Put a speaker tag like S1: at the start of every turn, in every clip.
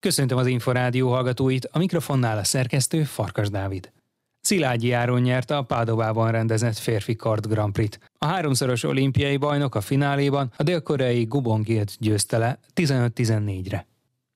S1: Köszöntöm az Inforádió hallgatóit, a mikrofonnál a szerkesztő Farkas Dávid. Szilágyi Áron nyerte a Pádovában rendezett férfi kart Grand Prix-t. A háromszoros olimpiai bajnok a fináléban a dél-koreai Gubongilt győzte le 15-14-re.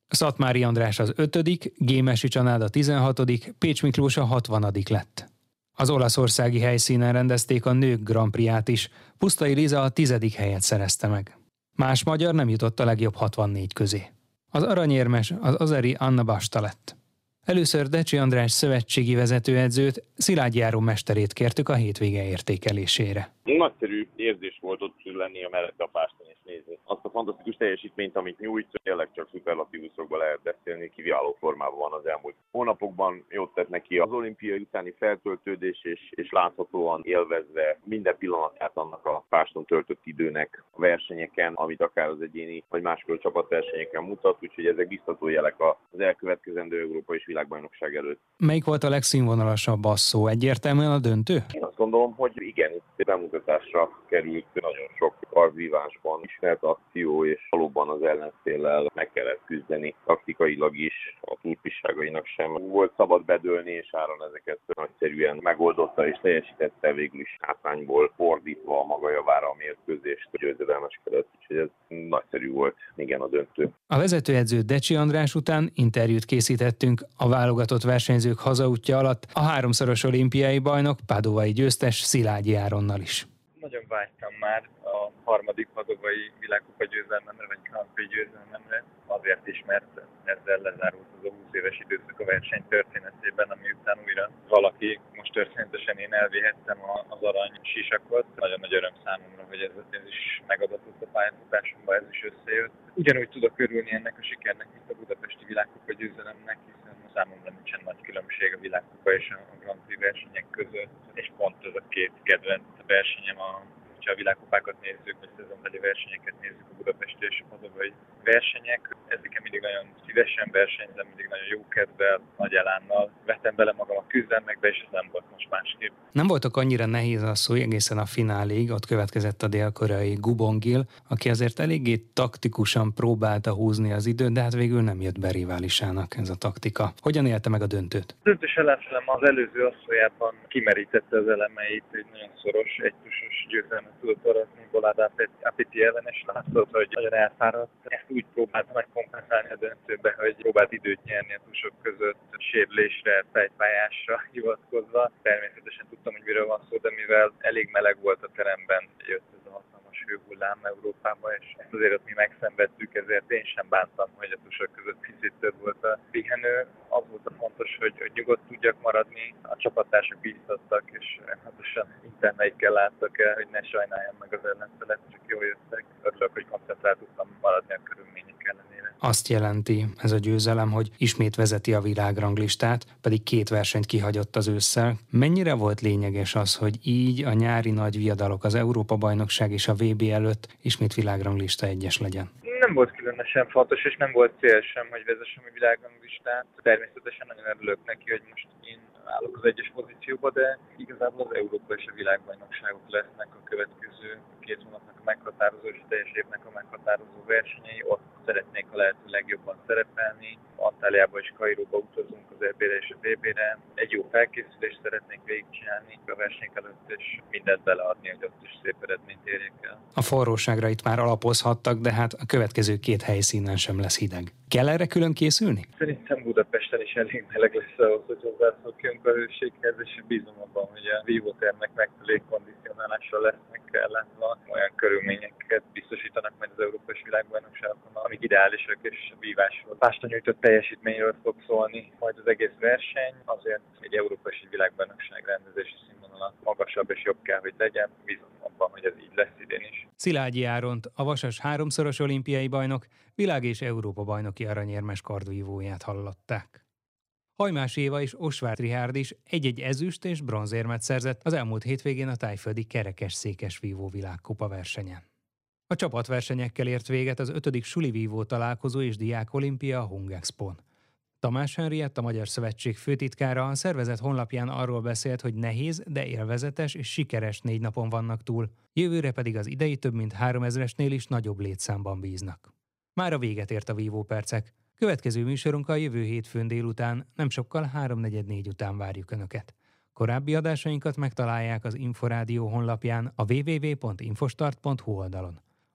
S1: Szatmári András az ötödik, Gémesi Csanád a 16 Pécs Miklós a 60 lett. Az olaszországi helyszínen rendezték a nők Grand Prix-át is, Pusztai Liza a tizedik helyet szerezte meg. Más magyar nem jutott a legjobb 64 közé. Az aranyérmes az azeri Anna Basta lett. Először Decsi András szövetségi vezetőedzőt, Szilágyi Járó mesterét kértük a hétvége értékelésére.
S2: Nagyszerű érzés volt ott lenni a mellett a páston és nézni. Azt a fantasztikus teljesítményt, amit nyújt, tényleg csak szuperlatívuszokban lehet beszélni, kiváló formában van az elmúlt hónapokban. Jót tett neki az olimpiai utáni feltöltődés, és, és láthatóan élvezve minden pillanatát annak a páston töltött időnek a versenyeken, amit akár az egyéni vagy máskor csapatversenyeken mutat, úgyhogy ezek biztató jelek az elkövetkezendő Európa és világbajnokság előtt.
S1: Melyik volt a legszínvonalasabb basszó? Egyértelműen a döntő?
S2: Én azt gondolom, hogy igen, itt bemutatásra került nagyon sok karvívásban ismert akció, és valóban az ellenszéllel meg kellett küzdeni taktikailag is, a túlpisságainak sem volt szabad bedőlni, és Áron ezeket nagyszerűen megoldotta és teljesítette végül is hátrányból fordítva a maga javára a mérkőzést győzedelmeskedett, úgyhogy ez nagyszerű volt, igen, a döntő.
S1: A vezetőedző Decsi András után interjút készítettünk a válogatott versenyzők hazaútja alatt a háromszoros olimpiai bajnok, Pádovai győztes Szilágyi Áronnal is.
S3: Nagyon vágytam már a harmadik padovai világkupa győzelmemre, vagy Grand Prix győzelmemre, azért is, mert ezzel lezárult az a 20 éves időszak a verseny történetében, ami után újra valaki, most történetesen én elvihettem az arany sisakot. Nagyon nagy öröm számomra, hogy ez, ez is megadatott a pályafutásomban, ez is összejött. Ugyanúgy tudok örülni ennek a sikernek, mint a budapesti világkupa győzelemnek, hiszen számomra nincsen nagy különbség a világkupa és a Prix versenyek között, és pont ez a két kedvenc versenyem a ha a világkupákat nézzük, vagy szezonbeli versenyeket nézzük, a budapesti és a padovai versenyek, ezeken mindig nagyon szívesen versenyzem, mindig nagyon jó kedvel, nagy elánnal vetem bele magam a küzdelmekbe, és ez nem volt most másképp.
S1: Nem voltak annyira nehéz a szó egészen a finálig, ott következett a dél-koreai Gubongil, aki azért eléggé taktikusan próbálta húzni az időt, de hát végül nem jött be riválisának ez a taktika. Hogyan élte meg a döntőt?
S3: A döntős ellenfelem az előző asszonyában kimerítette az elemeit, egy nagyon szoros, egytusos győzelmet tudott aratni Bolád Apiti ellen, és látszott, hogy nagyon elfáradt. Ezt úgy próbált megkompenzálni a döntőbe, hogy próbált időt nyerni a tusok között, sérülésre, fejpályásra hivatkozva. Természetesen tudtam, hogy miről van szó, de mivel elég meleg volt a teremben, jött hőhullám Európába, és azért ott mi megszenvedtük, ezért én sem bántam, hogy a tusok között picit több volt a pihenő. Az volt a fontos, hogy, hogy nyugodt tudjak maradni, a csapattársak bíztattak, és pontosan interneikkel láttak el, hogy ne sajnáljam meg az ellenfelet, csak jól jöttek. Örülök, hogy koncentrált tudtam maradni a körülmények.
S1: Azt jelenti ez a győzelem, hogy ismét vezeti a világranglistát, pedig két versenyt kihagyott az ősszel. Mennyire volt lényeges az, hogy így a nyári nagy viadalok, az Európa-bajnokság és a VB előtt ismét világranglista egyes legyen?
S3: nem volt különösen fontos, és nem volt cél sem, hogy vezessem a világranglistát. Természetesen nagyon örülök neki, hogy most én állok az egyes pozícióba, de igazából az Európa és a világbajnokságok lesznek a következő két hónapnak a meghatározó és teljes évnek a meghatározó versenyei. Ott szeretnék a lehető legjobban szerepelni. Antáliába és Kairóba utazunk az EB-re és a VB-re. Egy jó felkészülést szeretnék végigcsinálni a verseny előtt, és mindent beleadni, hogy ott is szép eredményt érjek el.
S1: A forróságra itt már alapozhattak, de hát a következő két helyszínen sem lesz hideg. Kell erre külön készülni?
S3: Szerintem Budapesten is elég meleg lesz ahhoz, hogy hozzászokjunk a hőséghez, és bízom abban, hogy a vívótermek megfelelő kondicionálással lesznek ellátva, olyan körülményeket biztosítanak majd az Európai Világbajnokságban, amik ideálisak és vívásról. Páston nyújtott teljesítményről fog szólni majd az egész verseny, azért egy Európai Világbajnokság rendezési színvonala magasabb és jobb kell, hogy legyen. Bízom abban, hogy ez így lesz idén is.
S1: Szilágyi Áront, a Vasas háromszoros olimpiai bajnok, világ és Európa bajnoki aranyérmes kardvívóját hallották. Hajmás Éva és Osváth Rihárd is egy-egy ezüst és bronzérmet szerzett az elmúlt hétvégén a tájföldi kerekes székes vívó világkupa versenyen. A csapatversenyekkel ért véget az ötödik suli vívó találkozó és diák olimpia a Hungexpon. Tamás Henriett, a Magyar Szövetség főtitkára a szervezet honlapján arról beszélt, hogy nehéz, de élvezetes és sikeres négy napon vannak túl, jövőre pedig az idei több mint 3000-esnél is nagyobb létszámban bíznak. Már a véget ért a vívópercek. Következő műsorunk a jövő hétfőn délután, nem sokkal 3.44 után várjuk Önöket. Korábbi adásainkat megtalálják az Inforádió honlapján a www.infostart.hu oldalon.